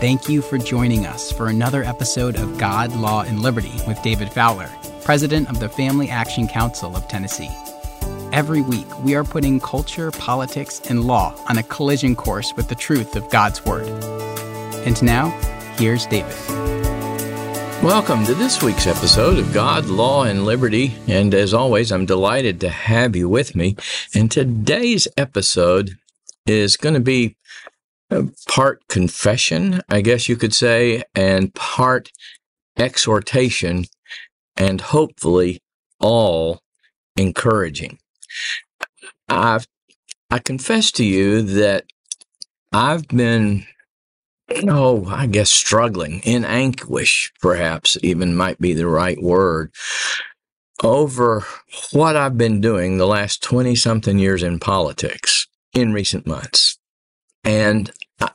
Thank you for joining us for another episode of God, Law, and Liberty with David Fowler, President of the Family Action Council of Tennessee. Every week, we are putting culture, politics, and law on a collision course with the truth of God's Word. And now, here's David. Welcome to this week's episode of God, Law, and Liberty. And as always, I'm delighted to have you with me. And today's episode is going to be part confession, I guess you could say, and part exhortation, and hopefully all encouraging. I've I confess to you that I've been oh, I guess struggling in anguish, perhaps even might be the right word, over what I've been doing the last 20 something years in politics in recent months. And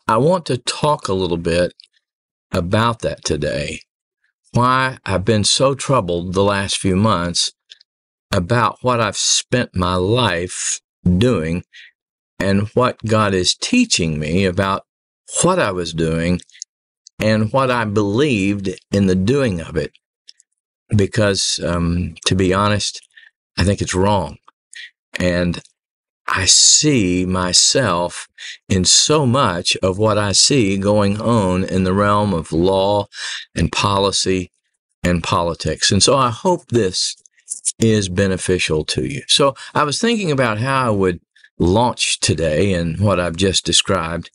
I want to talk a little bit about that today. Why I've been so troubled the last few months about what I've spent my life doing and what God is teaching me about what I was doing and what I believed in the doing of it. Because, um, to be honest, I think it's wrong. And I see myself in so much of what I see going on in the realm of law and policy and politics. And so I hope this is beneficial to you. So I was thinking about how I would launch today and what I've just described.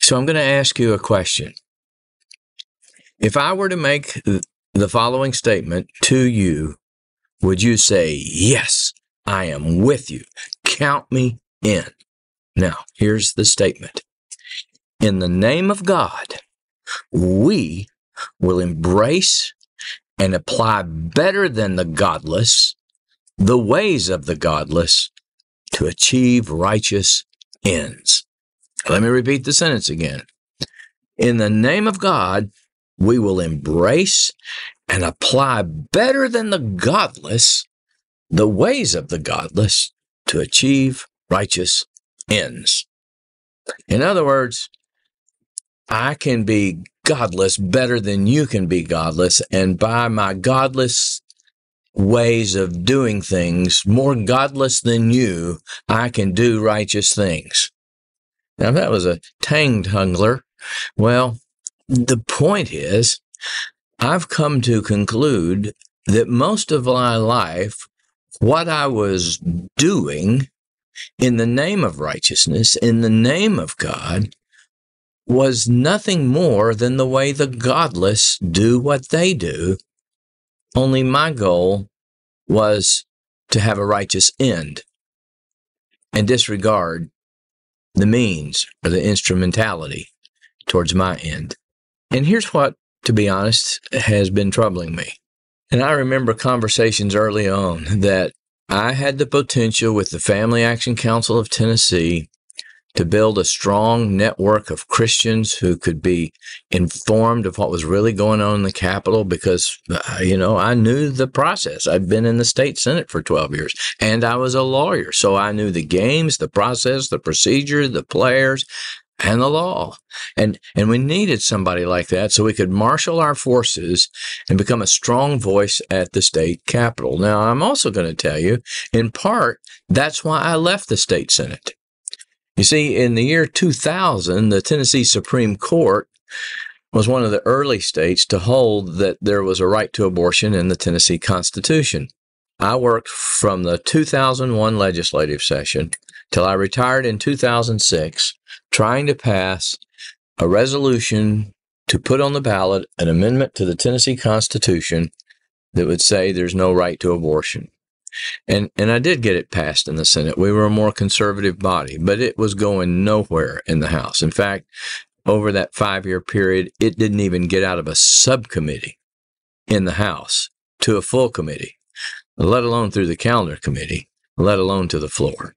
So I'm going to ask you a question. If I were to make the following statement to you, would you say, Yes, I am with you? count me in. Now, here's the statement. In the name of God, we will embrace and apply better than the godless the ways of the godless to achieve righteous ends. Let me repeat the sentence again. In the name of God, we will embrace and apply better than the godless the ways of the godless to achieve righteous ends. In other words, I can be godless better than you can be godless, and by my godless ways of doing things, more godless than you, I can do righteous things. Now, that was a tang tungler. Well, the point is, I've come to conclude that most of my life what I was doing in the name of righteousness, in the name of God, was nothing more than the way the godless do what they do. Only my goal was to have a righteous end and disregard the means or the instrumentality towards my end. And here's what, to be honest, has been troubling me. And I remember conversations early on that I had the potential with the Family Action Council of Tennessee to build a strong network of Christians who could be informed of what was really going on in the Capitol because, uh, you know, I knew the process. I'd been in the state Senate for 12 years and I was a lawyer. So I knew the games, the process, the procedure, the players and the law. And, and we needed somebody like that so we could marshal our forces and become a strong voice at the state capitol. Now, I'm also going to tell you, in part, that's why I left the state senate. You see, in the year 2000, the Tennessee Supreme Court was one of the early states to hold that there was a right to abortion in the Tennessee Constitution. I worked from the 2001 legislative session till I retired in 2006, trying to pass a resolution to put on the ballot an amendment to the Tennessee Constitution that would say there's no right to abortion. And and I did get it passed in the Senate. We were a more conservative body, but it was going nowhere in the House. In fact, over that 5-year period, it didn't even get out of a subcommittee in the House to a full committee, let alone through the calendar committee, let alone to the floor.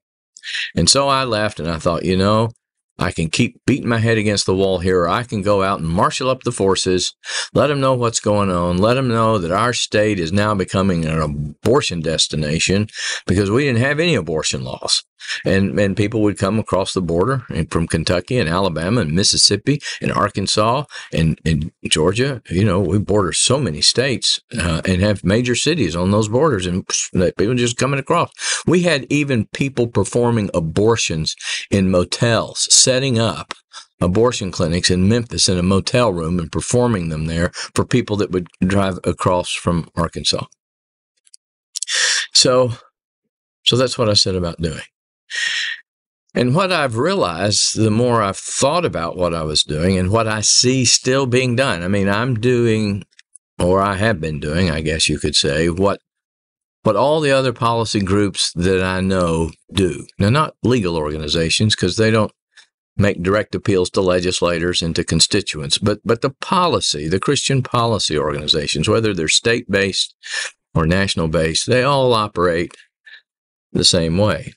And so I left and I thought, you know, I can keep beating my head against the wall here, or I can go out and marshal up the forces, let them know what's going on, let them know that our state is now becoming an abortion destination because we didn't have any abortion laws. And, and people would come across the border from Kentucky and Alabama and Mississippi and Arkansas and, and Georgia. You know, we border so many states uh, and have major cities on those borders, and people just coming across. We had even people performing abortions in motels, setting up abortion clinics in Memphis in a motel room and performing them there for people that would drive across from Arkansas. So, so that's what I said about doing. And what I've realized, the more I've thought about what I was doing and what I see still being done. I mean, I'm doing, or I have been doing, I guess you could say, what what all the other policy groups that I know do. Now, not legal organizations, because they don't make direct appeals to legislators and to constituents, but but the policy, the Christian policy organizations, whether they're state based or national based, they all operate the same way.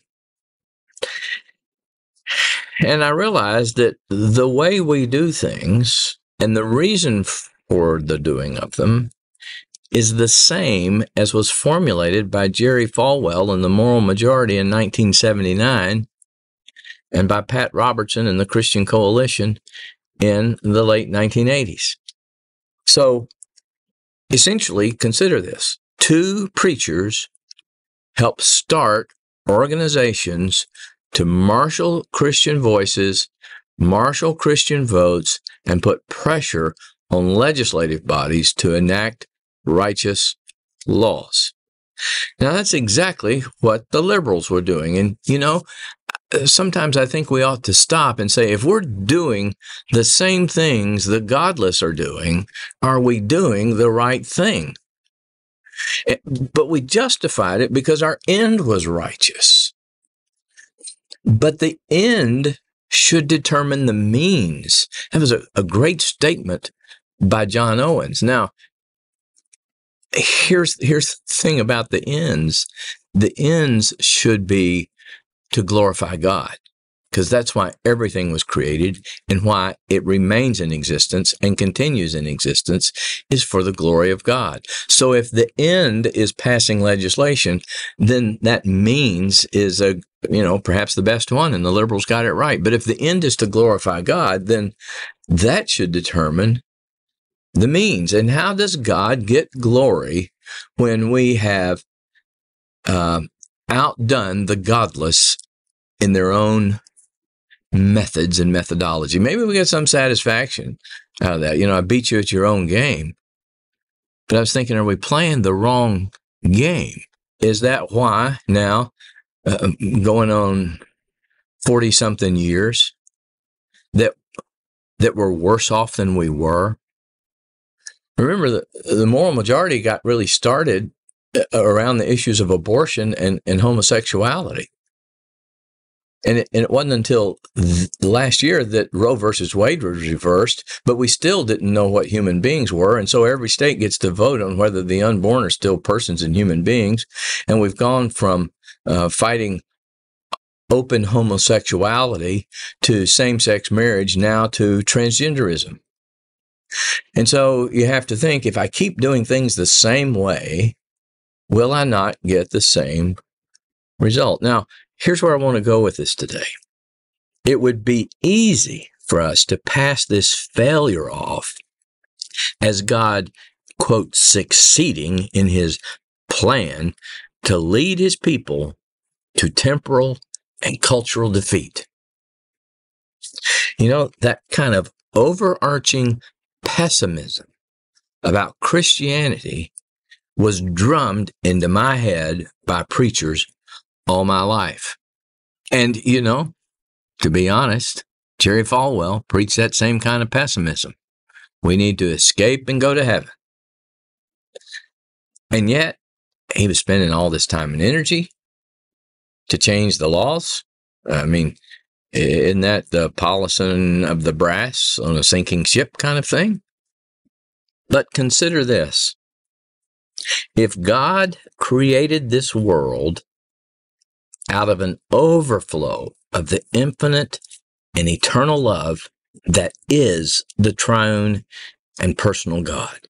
And I realized that the way we do things and the reason for the doing of them is the same as was formulated by Jerry Falwell in the Moral Majority in 1979 and by Pat Robertson and the Christian Coalition in the late 1980s. So essentially, consider this two preachers helped start organizations to marshal Christian voices, marshal Christian votes, and put pressure on legislative bodies to enact righteous laws. Now, that's exactly what the liberals were doing. And, you know, sometimes I think we ought to stop and say, if we're doing the same things the godless are doing, are we doing the right thing? Eh, but we justified it because our end was righteous. But the end should determine the means. That was a, a great statement by John Owens. Now, here's here's the thing about the ends. The ends should be to glorify God because that's why everything was created and why it remains in existence and continues in existence is for the glory of God. So if the end is passing legislation, then that means is a you know perhaps the best one and the liberals got it right. But if the end is to glorify God, then that should determine the means. And how does God get glory when we have uh, outdone the godless in their own methods and methodology. Maybe we get some satisfaction out of that. You know, I beat you at your own game. But I was thinking, are we playing the wrong game? Is that why now, uh, going on 40 something years, that, that we're worse off than we were? Remember, the, the moral majority got really started uh, around the issues of abortion and, and homosexuality. And it, and it wasn't until th- last year that Roe versus Wade was reversed, but we still didn't know what human beings were. And so every state gets to vote on whether the unborn are still persons and human beings. And we've gone from uh, fighting open homosexuality to same sex marriage now to transgenderism. And so you have to think if I keep doing things the same way, will I not get the same result? Now, Here's where I want to go with this today. It would be easy for us to pass this failure off as God, quote, succeeding in his plan to lead his people to temporal and cultural defeat. You know, that kind of overarching pessimism about Christianity was drummed into my head by preachers all my life. And, you know, to be honest, Jerry Falwell preached that same kind of pessimism. We need to escape and go to heaven. And yet, he was spending all this time and energy to change the laws. I mean, isn't that the polishing of the brass on a sinking ship kind of thing? But consider this if God created this world out of an overflow of the infinite and eternal love that is the triune and personal God.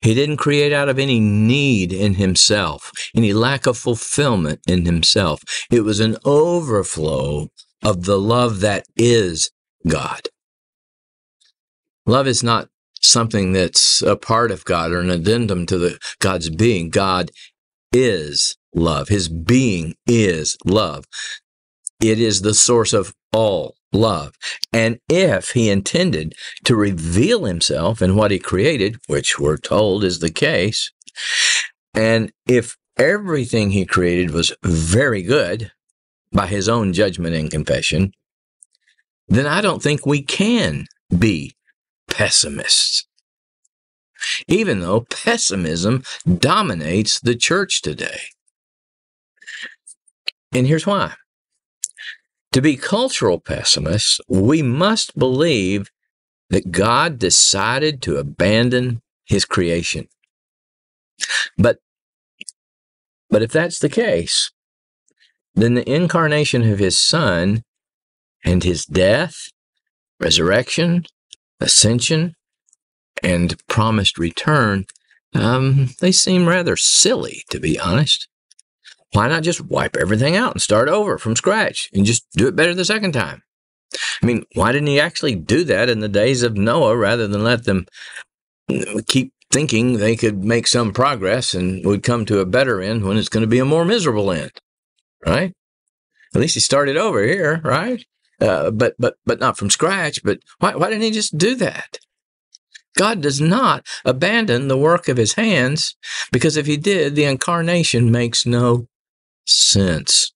He didn't create out of any need in himself, any lack of fulfillment in himself. It was an overflow of the love that is God. Love is not something that's a part of God or an addendum to the God's being. God is love. His being is love. It is the source of all love. And if he intended to reveal himself in what he created, which we're told is the case, and if everything he created was very good by his own judgment and confession, then I don't think we can be pessimists. Even though pessimism dominates the church today. And here's why. To be cultural pessimists, we must believe that God decided to abandon his creation. But, but if that's the case, then the incarnation of his son and his death, resurrection, ascension, and promised return, um, they seem rather silly, to be honest. Why not just wipe everything out and start over from scratch and just do it better the second time? I mean, why didn't he actually do that in the days of Noah rather than let them keep thinking they could make some progress and would come to a better end when it's going to be a more miserable end? Right? At least he started over here, right? Uh, but but but not from scratch. But why why didn't he just do that? God does not abandon the work of his hands because if he did, the incarnation makes no sense.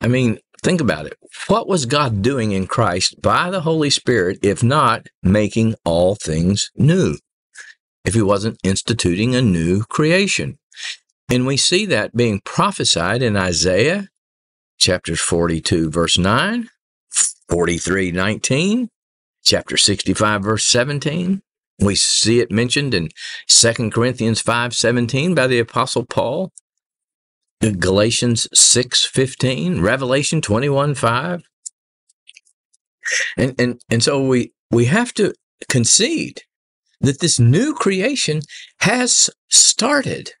I mean, think about it. What was God doing in Christ by the Holy Spirit if not making all things new? If he wasn't instituting a new creation. And we see that being prophesied in Isaiah chapters 42, verse 9, 43, 19, chapter 65, verse 17. We see it mentioned in 2 Corinthians 5, 17 by the Apostle Paul. Galatians 6:15, Revelation 21:5. And and and so we we have to concede that this new creation has started.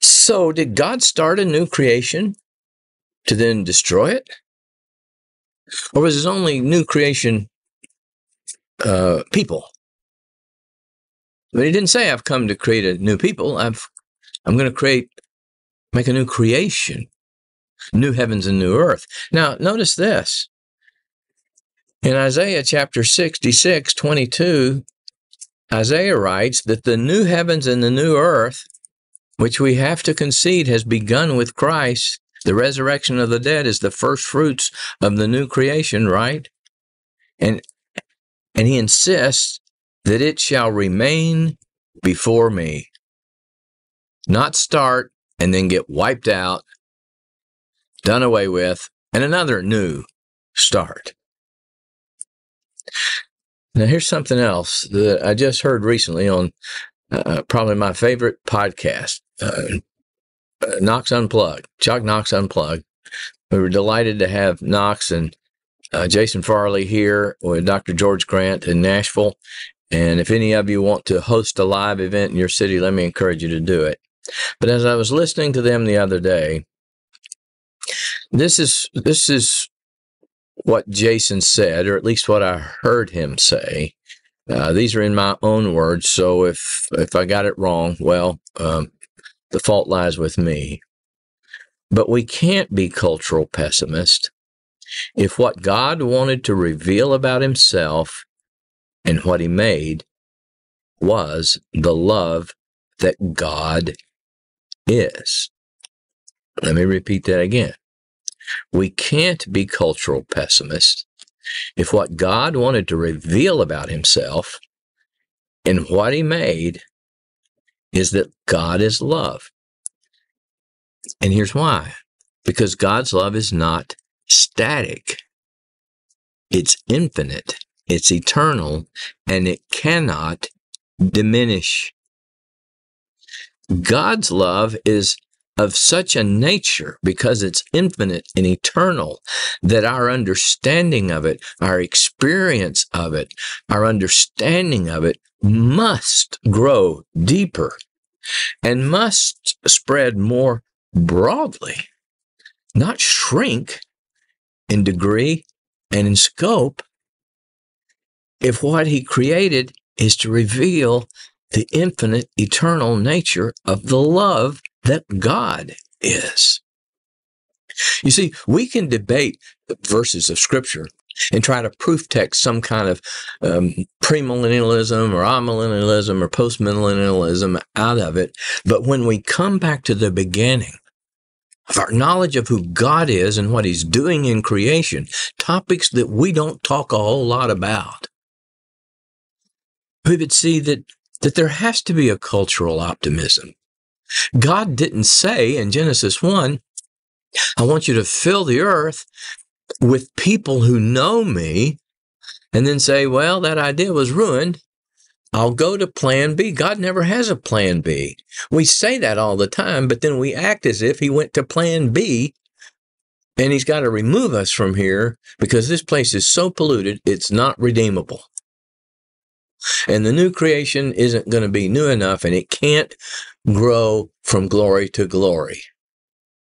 So did God start a new creation to then destroy it? Or was his only new creation uh, people? But he didn't say I've come to create a new people. I've I'm going to create make a new creation, new heavens and new earth. Now, notice this. In Isaiah chapter 66, 22, Isaiah writes that the new heavens and the new earth, which we have to concede has begun with Christ, the resurrection of the dead is the first fruits of the new creation, right? And and he insists that it shall remain before me. Not start and then get wiped out, done away with, and another new start. Now, here's something else that I just heard recently on uh, probably my favorite podcast, uh, uh, Knox Unplugged, Chuck Knox Unplugged. We were delighted to have Knox and uh, Jason Farley here with Dr. George Grant in Nashville. And if any of you want to host a live event in your city, let me encourage you to do it. But as I was listening to them the other day, this is this is what Jason said, or at least what I heard him say. Uh, these are in my own words, so if if I got it wrong, well, um, the fault lies with me. But we can't be cultural pessimists if what God wanted to reveal about Himself and what He made was the love that God is. Let me repeat that again. We can't be cultural pessimists if what God wanted to reveal about himself and what he made is that God is love. And here's why because God's love is not static, it's infinite, it's eternal, and it cannot diminish. God's love is of such a nature because it's infinite and eternal that our understanding of it, our experience of it, our understanding of it must grow deeper and must spread more broadly, not shrink in degree and in scope if what he created is to reveal the infinite, eternal nature of the love that God is. You see, we can debate verses of Scripture and try to proof text some kind of um, premillennialism or amillennialism or postmillennialism out of it. But when we come back to the beginning of our knowledge of who God is and what He's doing in creation, topics that we don't talk a whole lot about, we would see that, that there has to be a cultural optimism. God didn't say in Genesis 1, I want you to fill the earth with people who know me and then say, well, that idea was ruined. I'll go to plan B. God never has a plan B. We say that all the time, but then we act as if he went to plan B and he's got to remove us from here because this place is so polluted, it's not redeemable. And the new creation isn't going to be new enough and it can't grow from glory to glory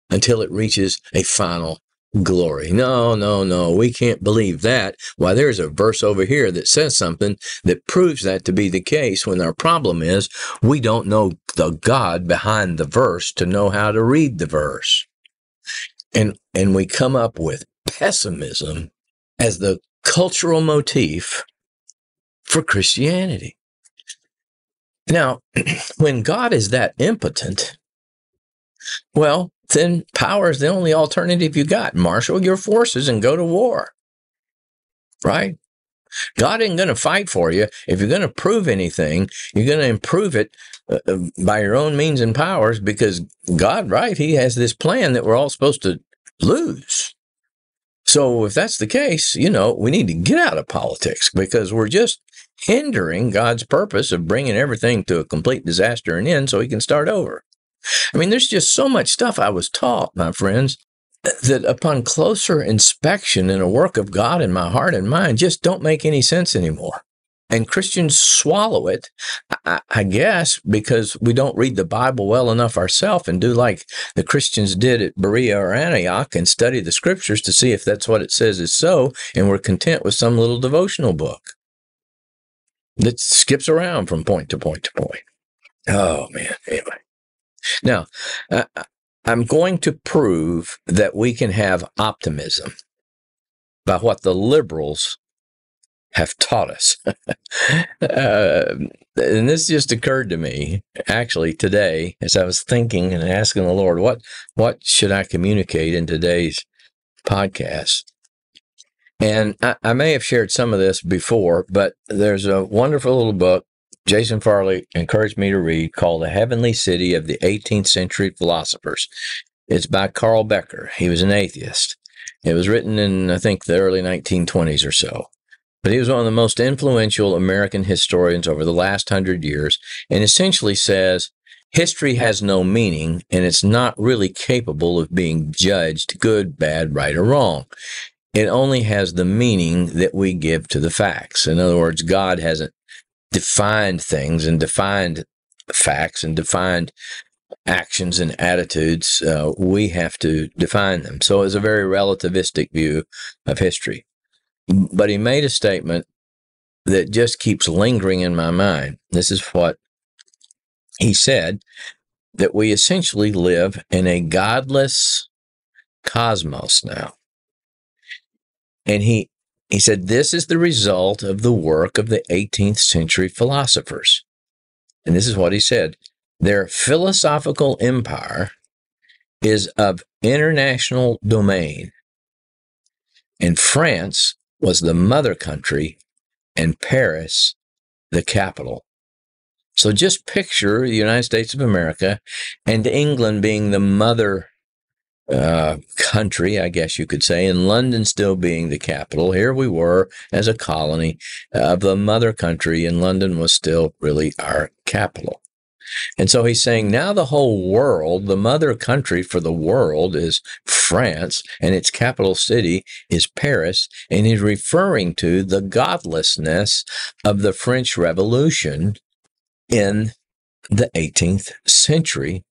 until it reaches a final glory. No, no, no. We can't believe that. Why, there's a verse over here that says something that proves that to be the case when our problem is we don't know the God behind the verse to know how to read the verse. And, and we come up with pessimism as the cultural motif for Christianity. Now, when God is that impotent, well, then power is the only alternative you got. Marshal your forces and go to war. Right? God ain't going to fight for you. If you're going to prove anything, you're going to improve it uh, uh, by your own means and powers because God, right, He has this plan that we're all supposed to lose. So if that's the case, you know, we need to get out of politics because we're just hindering God's purpose of bringing everything to a complete disaster and end so He can start over. I mean, there's just so much stuff I was taught, my friends, that upon closer inspection in a work of God in my heart and mind just don't make any sense anymore. And Christians swallow it, I, guess, because we don't read the Bible well enough ourselves and do like the Christians did at Berea or Antioch and study the scriptures to see if that's what it says is so, and we're content with some little devotional book that skips around from point to point to point. Oh, man. Anyway. Now, uh, I'm going to prove that we can have optimism by what the liberals have taught us. uh, and this just occurred to me actually today as I was thinking and asking the Lord, what, what should I communicate in today's podcast? And I, I may have shared some of this before, but there's a wonderful little book Jason Farley encouraged me to read called The Heavenly City of the 18th Century Philosophers. It's by Carl Becker. He was an atheist. It was written in, I think, the early 1920s or so. But he was one of the most influential American historians over the last hundred years and essentially says history has no meaning and it's not really capable of being judged good, bad, right, or wrong. It only has the meaning that we give to the facts. In other words, God hasn't defined things and defined facts and defined actions and attitudes, uh, we have to define them. So it's a very relativistic view of history. But he made a statement that just keeps lingering in my mind. This is what he said that we essentially live in a godless cosmos now. And he he said, This is the result of the work of the 18th century philosophers. And this is what he said their philosophical empire is of international domain. And France was the mother country and Paris the capital. So just picture the United States of America and England being the mother uh, country, I guess you could say, and London still being the capital. Here we were as a colony of the mother country, and London was still really our capital. And so he's saying now the whole world, the mother country for the world is France, and its capital city is Paris. And he's referring to the godlessness of the French Revolution in the 18th century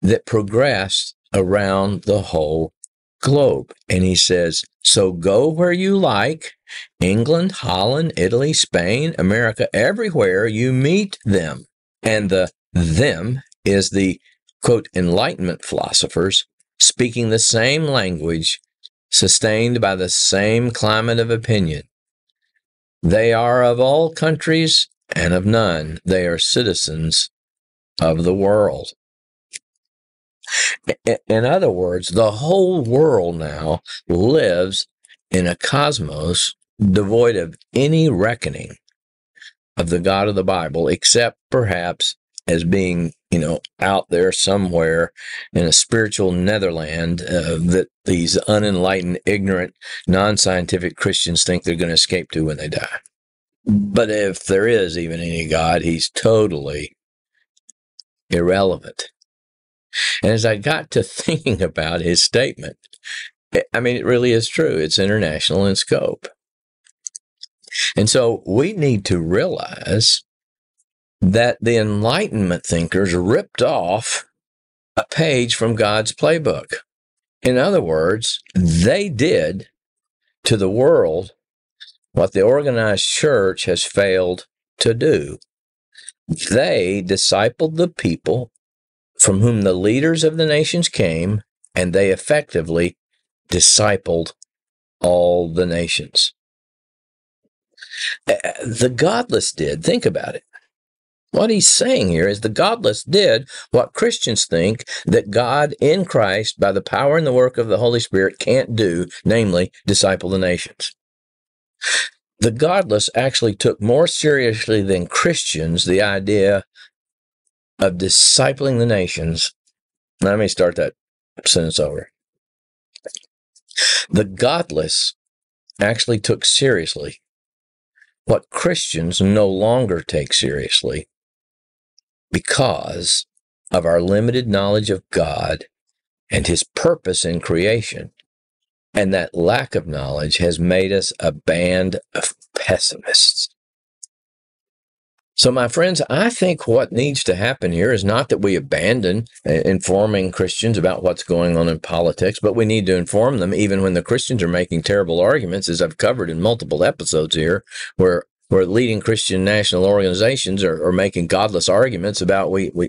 that progressed around the whole globe. And he says, So go where you like England, Holland, Italy, Spain, America, everywhere you meet them. And the them is the quote, Enlightenment philosophers speaking the same language, sustained by the same climate of opinion. They are of all countries and of none. They are citizens of the world. In other words, the whole world now lives in a cosmos devoid of any reckoning of the God of the Bible, except perhaps as being, you know, out there somewhere in a spiritual netherland uh, that these unenlightened, ignorant, non scientific Christians think they're going to escape to when they die. But if there is even any God, he's totally irrelevant. And as I got to thinking about his statement, eh, I mean, it really is true. It's international in scope. And so we need to realize that the Enlightenment thinkers ripped off a page from God's playbook. In other words, they did to the world what the organized church has failed to do. They discipled the people from whom the leaders of the nations came, and they effectively discipled all the nations. The godless did. Think about it. What he's saying here is the godless did what Christians think that God in Christ, by the power and the work of the Holy Spirit, can't do, namely, disciple the nations. The godless actually took more seriously than Christians the idea of discipling the nations. Let me start that sentence over. The godless actually took seriously what Christians no longer take seriously because of our limited knowledge of God and His purpose in creation. And that lack of knowledge has made us a band of pessimists. So, my friends, I think what needs to happen here is not that we abandon uh, informing Christians about what's going on in politics, but we need to inform them even when the Christians are making terrible arguments, as I've covered in multiple episodes here, where where leading Christian national organizations are, are, making godless arguments about we, we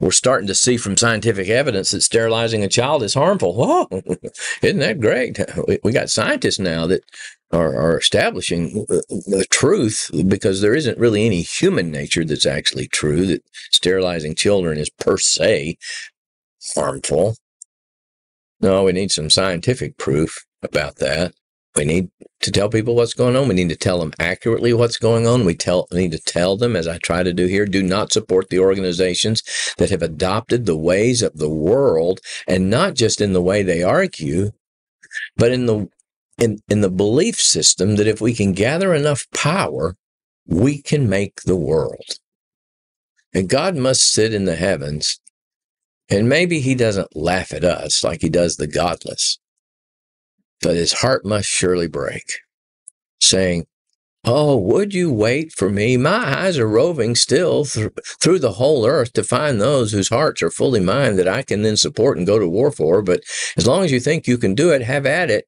we're starting to see from scientific evidence that sterilizing a child is harmful. Whoa, isn't that great? We, got scientists now that are, are establishing the truth because there isn't really any human nature that's actually true that sterilizing children is per se harmful. No, we need some scientific proof about that. We need to tell people what's going on. We need to tell them accurately what's going on. We tell need to tell them, as I try to do here, do not support the organizations that have adopted the ways of the world, and not just in the way they argue, but in the in, in the belief system that if we can gather enough power, we can make the world. And God must sit in the heavens, and maybe He doesn't laugh at us like He does the godless but his heart must surely break, saying, Oh, would you wait for me? My eyes are roving still th- through the whole earth to find those whose hearts are fully mine that I can then support and go to war for. But as long as you think you can do it, have at it.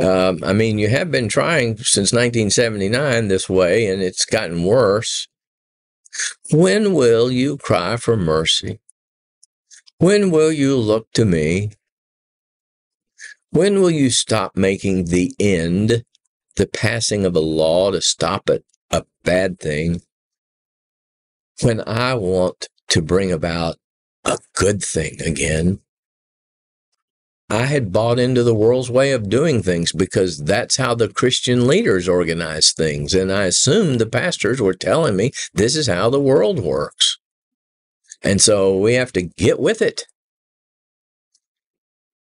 Um, I mean, you have been trying since 1979 this way, and it's gotten worse. When will you cry for mercy? When will you look to me? When will you stop making the end, the passing of a law to stop it, a bad thing? When I want to bring about a good thing again. I had bought into the world's way of doing things because that's how the Christian leaders organize things. And I assumed the pastors were telling me this is how the world works. And so we have to get with it.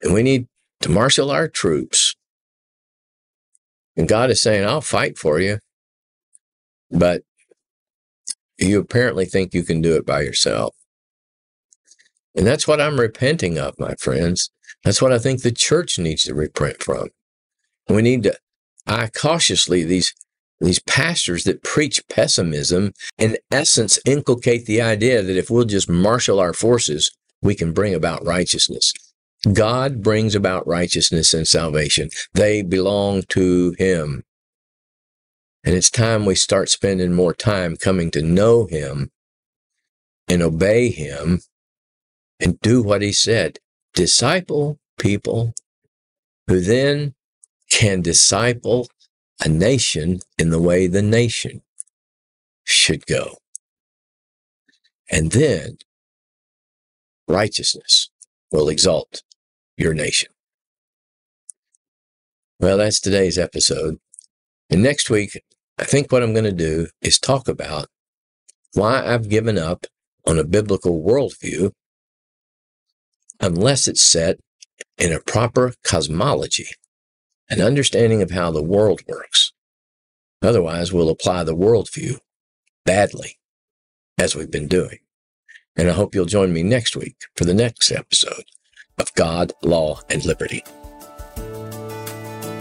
And we need to marshal our troops. And God is saying, I'll fight for you, but You apparently think you can do it by yourself. And that's what I'm repenting of, my friends. That's what I think the church needs to repent from. We need to, I cautiously, these, these pastors that preach pessimism, in essence, inculcate the idea that if we'll just marshal our forces, we can bring about righteousness. God brings about righteousness and salvation. They belong to Him. And it's time we start spending more time coming to know Him and obey Him and do what He said. Disciple people who then can disciple a nation in the way the nation should go. And then righteousness will exalt your nation. Well, that's today's episode. And next week, I think what I'm going to do is talk about why I've given up on a biblical worldview unless it's set in a proper cosmology, an understanding of how the world works. Otherwise, we'll apply the worldview badly, as we've been doing. And I hope you'll join me next week for the next episode of God, Law, and Liberty.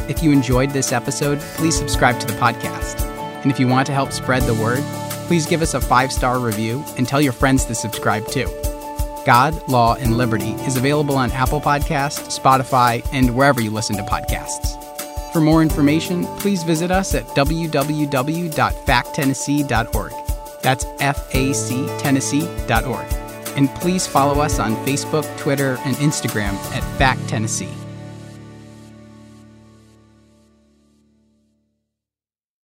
If you enjoyed this episode, please subscribe to the podcast. And if you want to help spread the word, please give us a five star review and tell your friends to subscribe too. God, Law, and Liberty is available on Apple Podcasts, Spotify, and wherever you listen to podcasts. For more information, please visit us at www.factennessee.org. That's factennessee.org. And please follow us on Facebook, Twitter, and Instagram at Fact Tennessee.